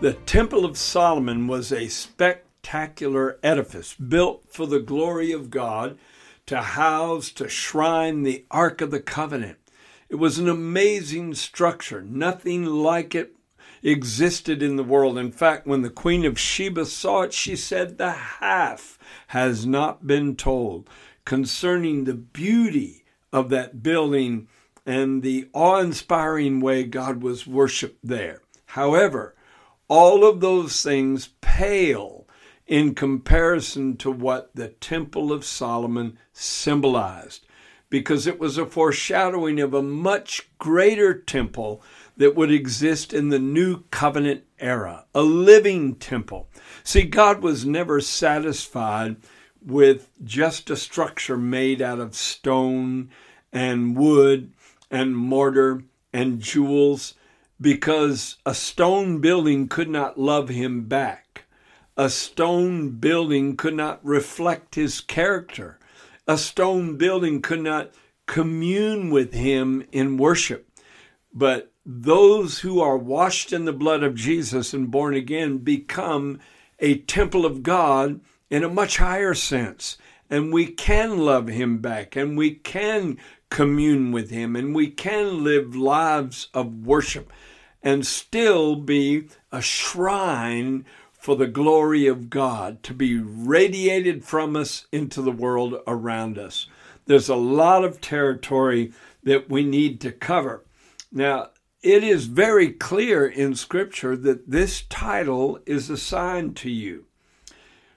The Temple of Solomon was a spectacular edifice built for the glory of God to house, to shrine the Ark of the Covenant. It was an amazing structure. Nothing like it existed in the world. In fact, when the Queen of Sheba saw it, she said, The half has not been told concerning the beauty of that building and the awe inspiring way God was worshiped there. However, all of those things pale in comparison to what the Temple of Solomon symbolized, because it was a foreshadowing of a much greater temple that would exist in the new covenant era, a living temple. See, God was never satisfied with just a structure made out of stone and wood and mortar and jewels because a stone building could not love him back. A stone building could not reflect his character. A stone building could not commune with him in worship. But those who are washed in the blood of Jesus and born again become a temple of God in a much higher sense. And we can love him back and we can commune with him and we can live lives of worship and still be a shrine for the glory of God to be radiated from us into the world around us. There's a lot of territory that we need to cover. Now, it is very clear in Scripture that this title is assigned to you.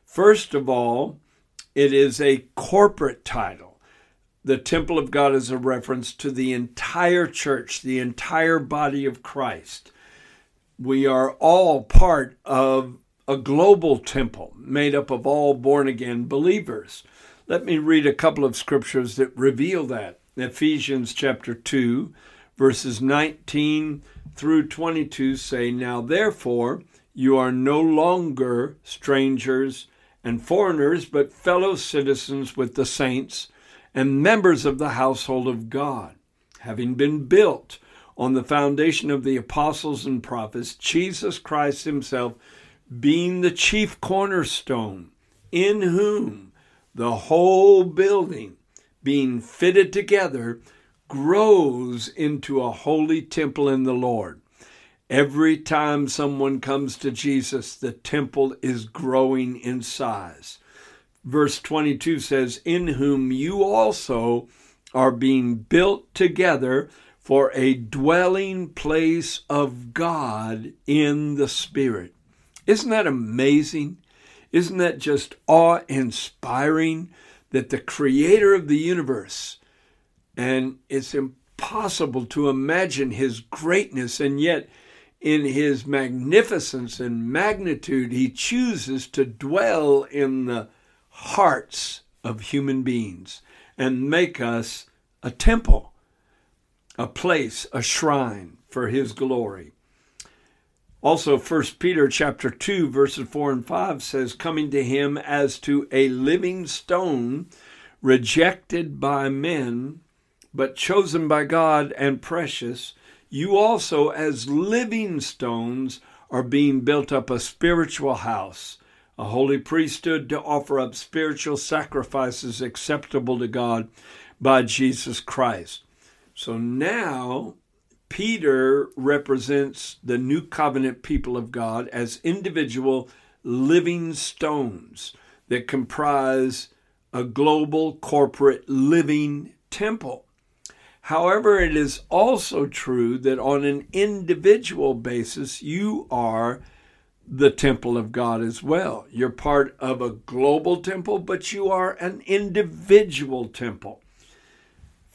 First of all, it is a corporate title the temple of God is a reference to the entire church, the entire body of Christ. We are all part of a global temple made up of all born again believers. Let me read a couple of scriptures that reveal that. Ephesians chapter 2, verses 19 through 22 say, Now therefore you are no longer strangers and foreigners, but fellow citizens with the saints and members of the household of God, having been built on the foundation of the apostles and prophets, Jesus Christ Himself being the chief cornerstone, in whom the whole building, being fitted together, grows into a holy temple in the Lord. Every time someone comes to Jesus, the temple is growing in size verse 22 says, In whom you also are being built together for a dwelling place of God in the Spirit. Isn't that amazing? Isn't that just awe inspiring that the creator of the universe, and it's impossible to imagine his greatness, and yet in his magnificence and magnitude, he chooses to dwell in the hearts of human beings and make us a temple, a place, a shrine for his glory. Also 1 Peter chapter 2 verses 4 and 5 says coming to him as to a living stone rejected by men but chosen by God and precious you also as living stones are being built up a spiritual house a holy priesthood to offer up spiritual sacrifices acceptable to God by Jesus Christ. So now Peter represents the new covenant people of God as individual living stones that comprise a global corporate living temple. However, it is also true that on an individual basis, you are the temple of God as well. You're part of a global temple, but you are an individual temple.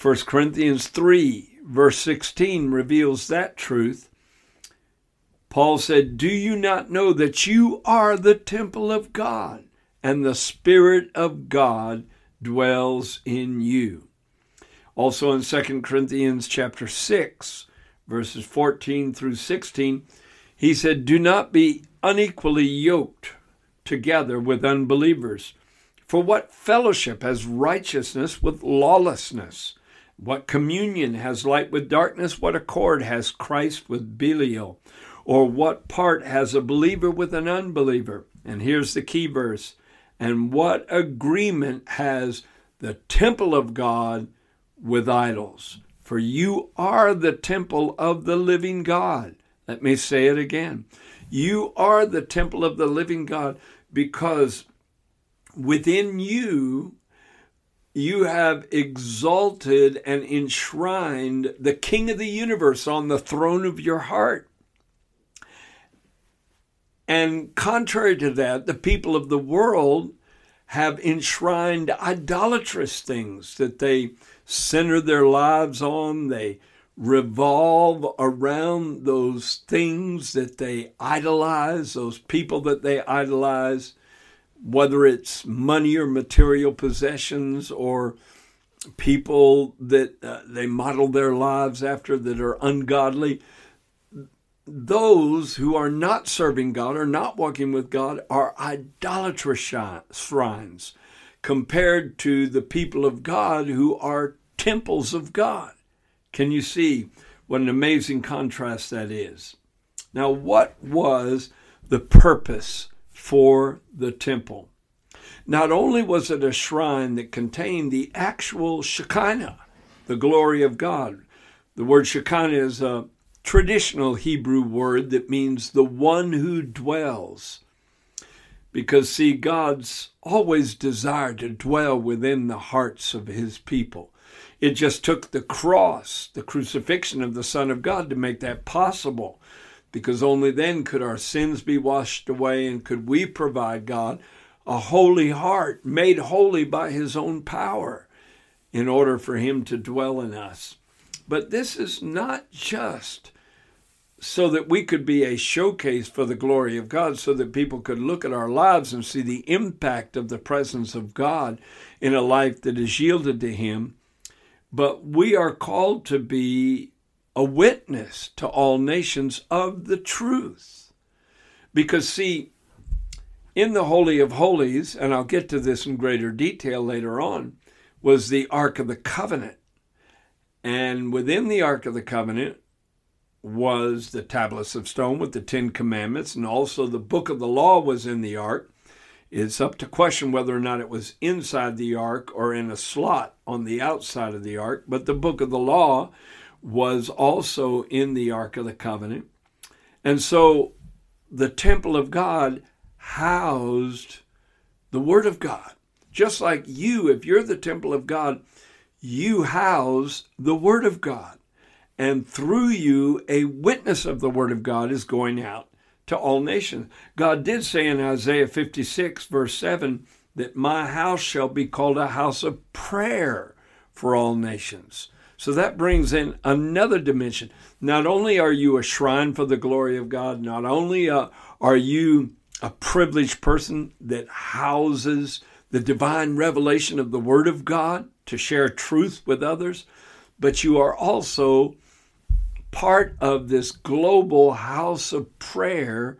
1 Corinthians 3, verse 16, reveals that truth. Paul said, Do you not know that you are the temple of God, and the Spirit of God dwells in you? Also in 2 Corinthians chapter 6, verses 14 through 16, he said, Do not be unequally yoked together with unbelievers. For what fellowship has righteousness with lawlessness? What communion has light with darkness? What accord has Christ with Belial? Or what part has a believer with an unbeliever? And here's the key verse. And what agreement has the temple of God with idols? For you are the temple of the living God. Let me say it again. You are the temple of the living God because within you, you have exalted and enshrined the King of the universe on the throne of your heart. And contrary to that, the people of the world have enshrined idolatrous things that they center their lives on. They revolve around those things that they idolize, those people that they idolize, whether it's money or material possessions or people that uh, they model their lives after that are ungodly those who are not serving God or not walking with God are idolatrous shrines compared to the people of God who are temples of God. Can you see what an amazing contrast that is? Now, what was the purpose for the temple? Not only was it a shrine that contained the actual Shekinah, the glory of God. The word Shekinah is a traditional Hebrew word that means the one who dwells. Because, see, God's always desired to dwell within the hearts of his people. It just took the cross, the crucifixion of the Son of God, to make that possible. Because only then could our sins be washed away and could we provide God a holy heart made holy by his own power in order for him to dwell in us. But this is not just so that we could be a showcase for the glory of God, so that people could look at our lives and see the impact of the presence of God in a life that is yielded to Him. But we are called to be a witness to all nations of the truth. Because, see, in the Holy of Holies, and I'll get to this in greater detail later on, was the Ark of the Covenant. And within the Ark of the Covenant was the tablets of stone with the Ten Commandments, and also the book of the law was in the ark. It's up to question whether or not it was inside the ark or in a slot on the outside of the ark, but the book of the law was also in the ark of the covenant. And so the temple of God housed the word of God. Just like you, if you're the temple of God, you house the word of God and through you, a witness of the word of God is going out to all nations. God did say in Isaiah 56, verse 7, that my house shall be called a house of prayer for all nations. So that brings in another dimension. Not only are you a shrine for the glory of God, not only uh, are you a privileged person that houses the divine revelation of the Word of God to share truth with others, but you are also part of this global house of prayer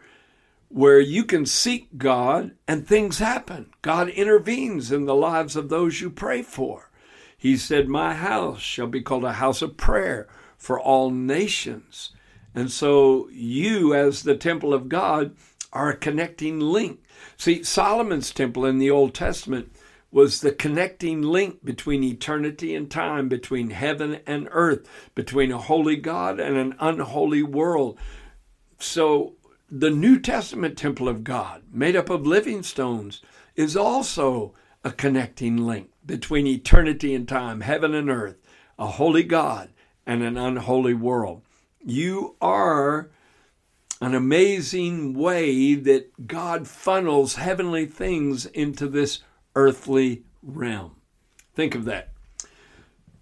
where you can seek God and things happen. God intervenes in the lives of those you pray for. He said, My house shall be called a house of prayer for all nations. And so you, as the temple of God, are a connecting link. See, Solomon's temple in the Old Testament was the connecting link between eternity and time, between heaven and earth, between a holy God and an unholy world. So the New Testament temple of God, made up of living stones, is also a connecting link between eternity and time, heaven and earth, a holy God and an unholy world. You are an amazing way that God funnels heavenly things into this earthly realm. Think of that.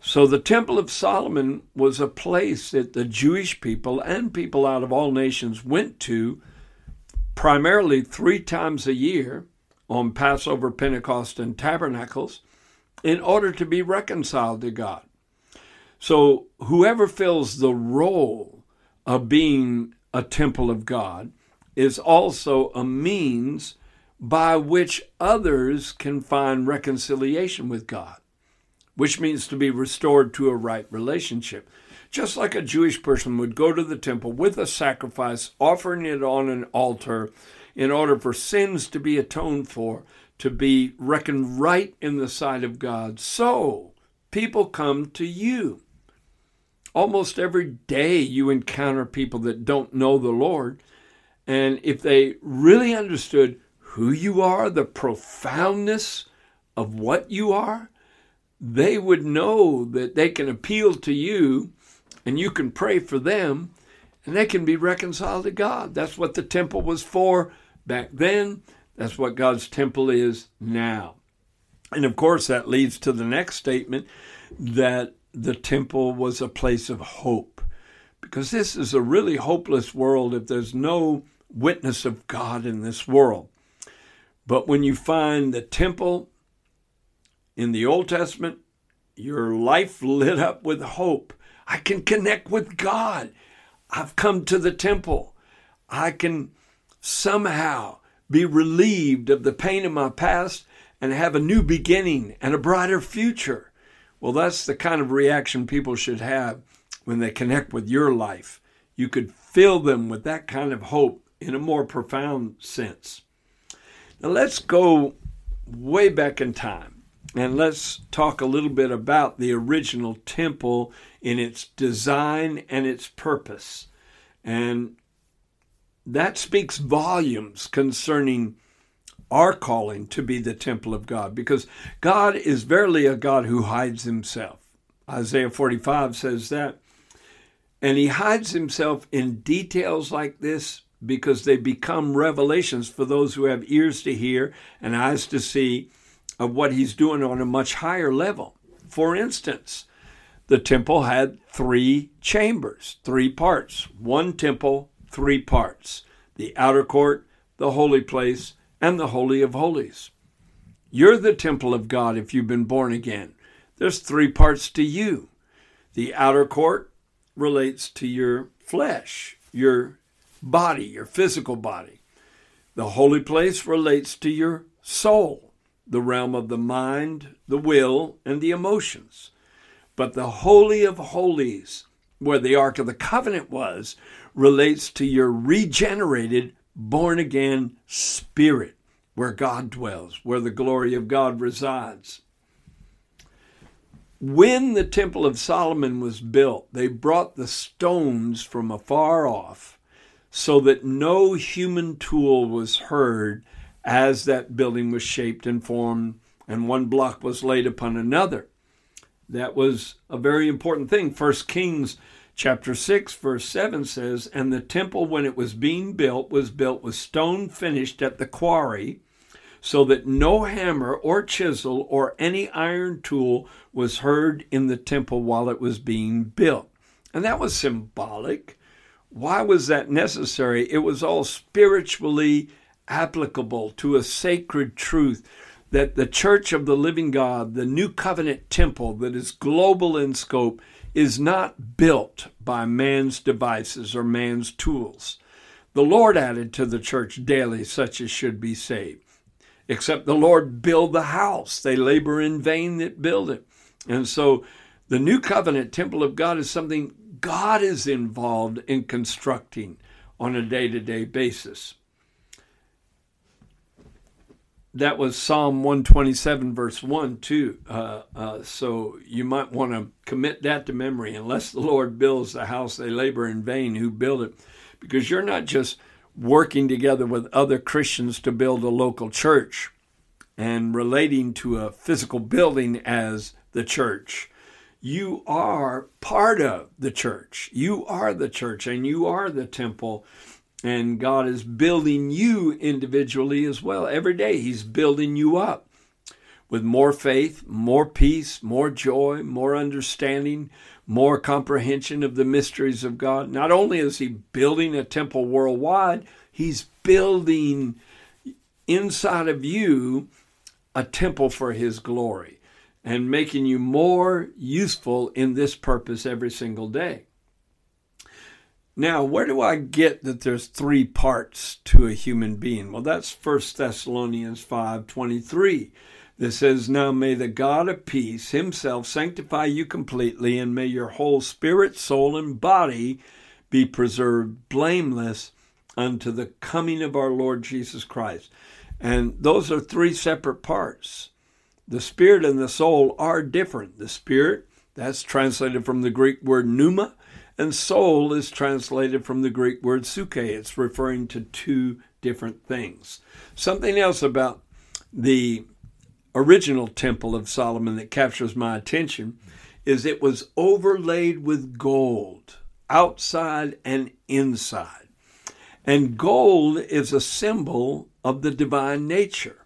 So the Temple of Solomon was a place that the Jewish people and people out of all nations went to primarily three times a year on Passover, Pentecost, and Tabernacles in order to be reconciled to God. So whoever fills the role of being a temple of God is also a means by which others can find reconciliation with God, which means to be restored to a right relationship. Just like a Jewish person would go to the temple with a sacrifice, offering it on an altar in order for sins to be atoned for, to be reckoned right in the sight of God. So, people come to you. Almost every day you encounter people that don't know the Lord. And if they really understood who you are, the profoundness of what you are, they would know that they can appeal to you and you can pray for them and they can be reconciled to God. That's what the temple was for back then. That's what God's temple is now. And of course, that leads to the next statement that the temple was a place of hope. Because this is a really hopeless world if there's no witness of God in this world. But when you find the temple in the Old Testament, your life lit up with hope. I can connect with God. I've come to the temple. I can somehow be relieved of the pain of my past and have a new beginning and a brighter future. Well, that's the kind of reaction people should have when they connect with your life. You could fill them with that kind of hope in a more profound sense. Let's go way back in time and let's talk a little bit about the original temple in its design and its purpose. And that speaks volumes concerning our calling to be the temple of God because God is verily a God who hides himself. Isaiah 45 says that. And he hides himself in details like this because they become revelations for those who have ears to hear and eyes to see of what he's doing on a much higher level. For instance, the temple had three chambers, three parts. One temple, three parts the outer court, the holy place, and the Holy of Holies. You're the temple of God if you've been born again. There's three parts to you. The outer court relates to your flesh, your body, your physical body. The holy place relates to your soul, the realm of the mind, the will, and the emotions. But the Holy of Holies, where the Ark of the Covenant was, relates to your regenerated, born again spirit, where God dwells, where the glory of God resides. When the Temple of Solomon was built, they brought the stones from afar off so that no human tool was heard as that building was shaped and formed and one block was laid upon another. That was a very important thing. First Kings chapter 6 verse 7 says, "And the temple when it was being built was built with stone finished at the quarry, so that no hammer or chisel or any iron tool was heard in the temple while it was being built." And that was symbolic why was that necessary? It was all spiritually applicable to a sacred truth that the church of the living God, the new covenant temple that is global in scope, is not built by man's devices or man's tools. The Lord added to the church daily such as should be saved. Except the Lord build the house, they labor in vain that build it. And so the new covenant temple of God is something God is involved in constructing on a day to day basis. That was Psalm 127, verse 1, too. Uh, uh, so you might want to commit that to memory. Unless the Lord builds the house, they labor in vain who build it. Because you're not just working together with other Christians to build a local church and relating to a physical building as the church you are part of the church. You are the church and you are the temple. And God is building you individually as well. Every day, He's building you up. with more faith, more peace, more joy, more understanding, more comprehension of the mysteries of God. Not only is He building a temple worldwide, He's building inside of you a temple for His glory and making you more useful in this purpose every single day. Now, where do I get that there's three parts to a human being? Well, that's 1 Thessalonians 5:23. That says, "Now may the God of peace himself sanctify you completely, and may your whole spirit, soul, and body be preserved blameless unto the coming of our Lord Jesus Christ." And those are three separate parts. The spirit and the soul are different. The spirit, that's translated from the Greek word pneuma, and soul is translated from the Greek word psyche. It's referring to two different things. Something else about the original Temple of Solomon that captures my attention is it was overlaid with gold, outside and inside. And gold is a symbol of the divine nature.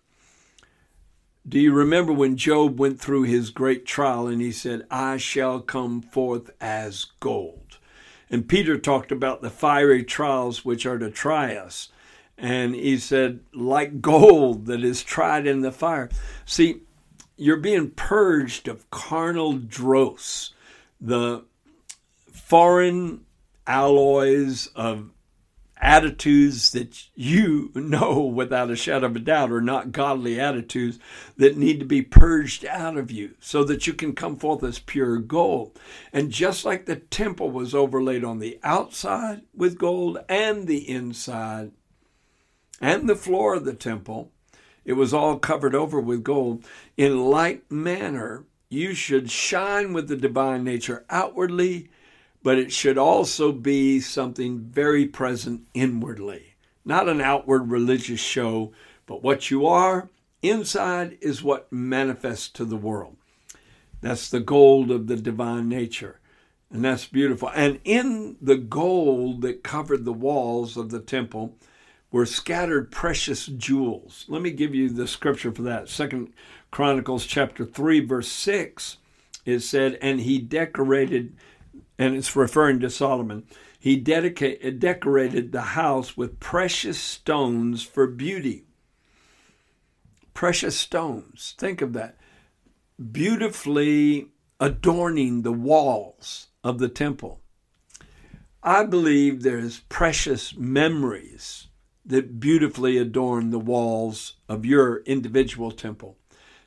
Do you remember when Job went through his great trial and he said, I shall come forth as gold? And Peter talked about the fiery trials which are to try us. And he said, like gold that is tried in the fire. See, you're being purged of carnal dross, the foreign alloys of attitudes that you know without a shadow of a doubt are not godly attitudes that need to be purged out of you so that you can come forth as pure gold. And just like the temple was overlaid on the outside with gold and the inside and the floor of the temple, it was all covered over with gold. In like manner, you should shine with the divine nature outwardly but it should also be something very present inwardly. Not an outward religious show, but what you are inside is what manifests to the world. That's the gold of the divine nature. And that's beautiful. And in the gold that covered the walls of the temple were scattered precious jewels. Let me give you the scripture for that. Second Chronicles chapter 3 verse 6 it said and he decorated and it's referring to Solomon. He dedicated, decorated the house with precious stones for beauty. Precious stones. Think of that. Beautifully adorning the walls of the temple. I believe there's precious memories that beautifully adorn the walls of your individual temple.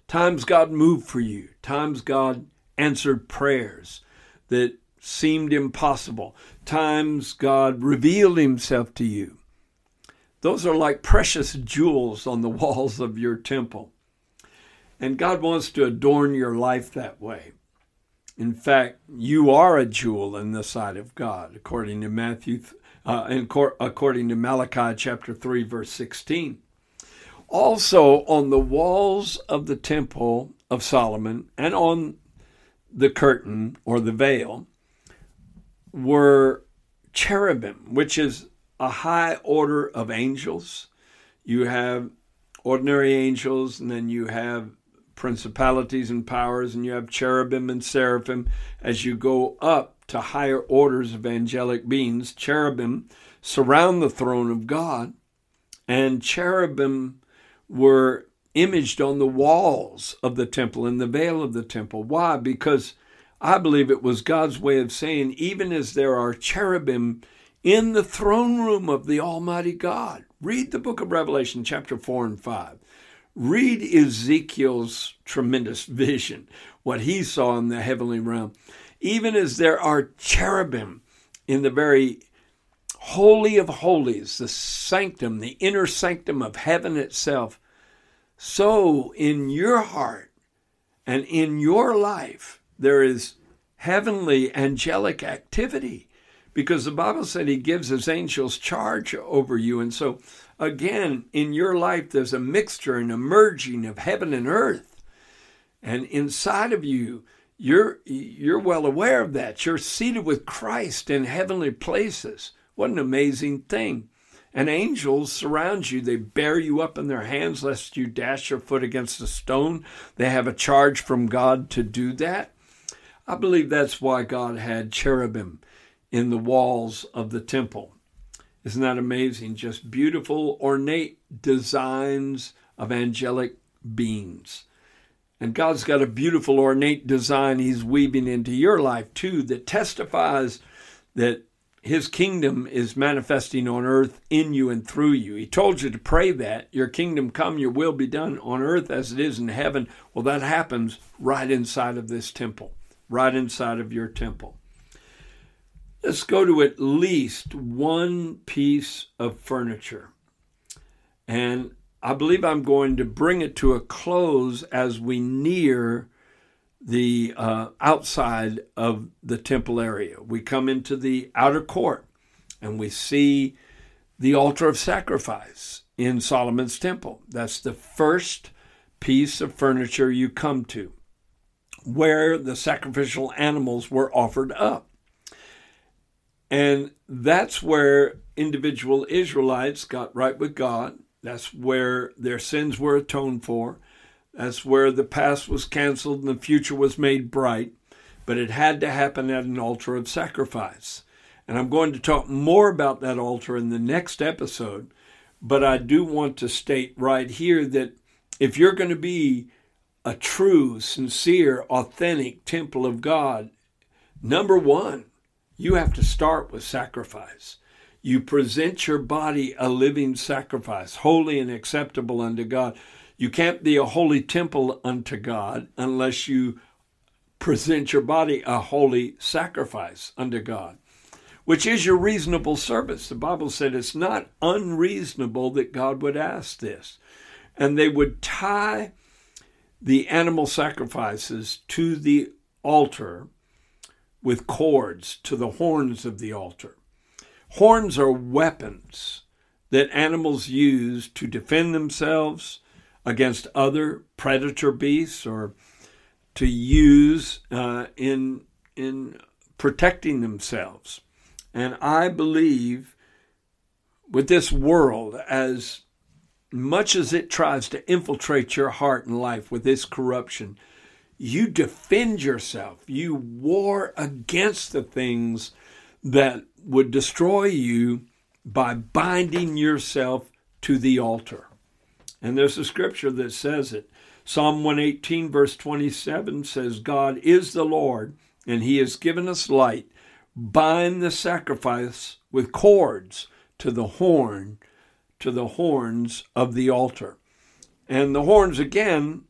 Times God moved for you, times God answered prayers that seemed impossible. Times God revealed himself to you. Those are like precious jewels on the walls of your temple. And God wants to adorn your life that way. In fact, you are a jewel in the sight of God, according to Matthew, uh, according to Malachi chapter 3, verse 16. Also, on the walls of the temple of Solomon and on the curtain or the veil, were cherubim, which is a high order of angels. You have ordinary angels, and then you have principalities and powers, and you have cherubim and seraphim. As you go up to higher orders of angelic beings, cherubim surround the throne of God, and cherubim were imaged on the walls of the temple in the veil of the temple. Why? Because I believe it was God's way of saying, even as there are cherubim in the throne room of the Almighty God. Read the book of Revelation, chapter 4 and 5. Read Ezekiel's tremendous vision, what he saw in the heavenly realm. Even as there are cherubim in the very holy of holies, the sanctum, the inner sanctum of heaven itself, so in your heart and in your life, there is heavenly angelic activity because the Bible said he gives his angels charge over you. And so, again, in your life, there's a mixture and a merging of heaven and earth. And inside of you, you're, you're well aware of that. You're seated with Christ in heavenly places. What an amazing thing. and angels surround you. They bear you up in their hands lest you dash your foot against a stone. They have a charge from God to do that. I believe that's why God had cherubim in the walls of the temple. Isn't that amazing? Just beautiful, ornate designs of angelic beings. And God's got a beautiful, ornate design He's weaving into your life too that testifies that His kingdom is manifesting on earth in you and through you. He told you to pray that your kingdom come, your will be done on earth as it is in heaven. Well, that happens right inside of this temple, right inside of your temple. Let's go to at least one piece of furniture. And I believe I'm going to bring it to a close as we near the uh, outside of the temple area. We come into the outer court and we see the altar of sacrifice in Solomon's temple. That's the first piece of furniture you come to where the sacrificial animals were offered up. And that's where individual Israelites got right with God. That's where their sins were atoned for. That's where the past was canceled and the future was made bright. But it had to happen at an altar of sacrifice. And I'm going to talk more about that altar in the next episode. But I do want to state right here that if you're going to be a true, sincere, authentic temple of God, number one, you have to start with sacrifice. You present your body a living sacrifice, holy and acceptable unto God. You can't be a holy temple unto God unless you present your body a holy sacrifice unto God, which is your reasonable service. The Bible said it's not unreasonable that God would ask this. And they would tie the animal sacrifices to the altar with cords to the horns of the altar. Horns are weapons that animals use to defend themselves against other predator beasts or to use uh, in, in protecting themselves. And I believe with this world, as much as it tries to infiltrate your heart and life with this corruption, you defend yourself. You war against the things that would destroy you by binding yourself to the altar. And there's a scripture that says it. Psalm 118, verse 27 says, God is the Lord, and he has given us light. Bind the sacrifice with cords to the horn, to the horns of the altar. And the horns, again,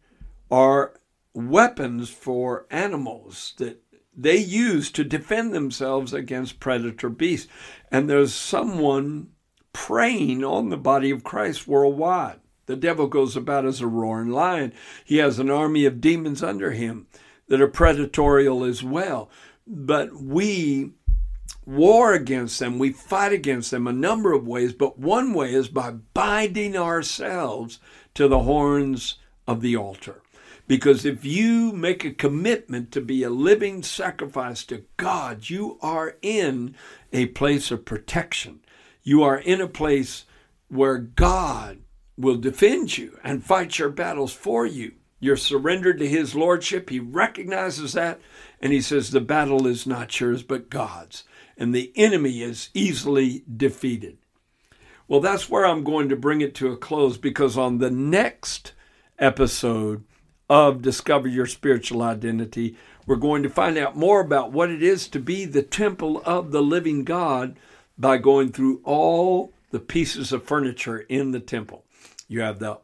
are weapons for animals that they use to defend themselves against predator beasts. And there's someone preying on the body of Christ worldwide. The devil goes about as a roaring lion. He has an army of demons under him that are predatorial as well. But we war against them, we fight against them a number of ways, but one way is by binding ourselves to the horns of the altar. Because if you make a commitment to be a living sacrifice to God, you are in a place of protection. You are in a place where God will defend you and fight your battles for you. You're surrendered to His Lordship. He recognizes that and He says, The battle is not yours but God's. And the enemy is easily defeated. Well, that's where I'm going to bring it to a close because on the next episode, of Discover Your Spiritual Identity. We're going to find out more about what it is to be the temple of the living God by going through all the pieces of furniture in the temple. You have the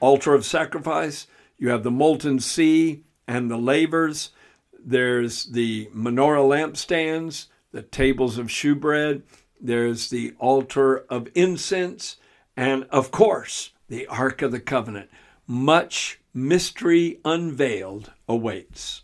altar of sacrifice, you have the molten sea and the lavers, there's the menorah lampstands, the tables of shewbread, there's the altar of incense, and of course, the Ark of the Covenant. Much mystery unveiled awaits.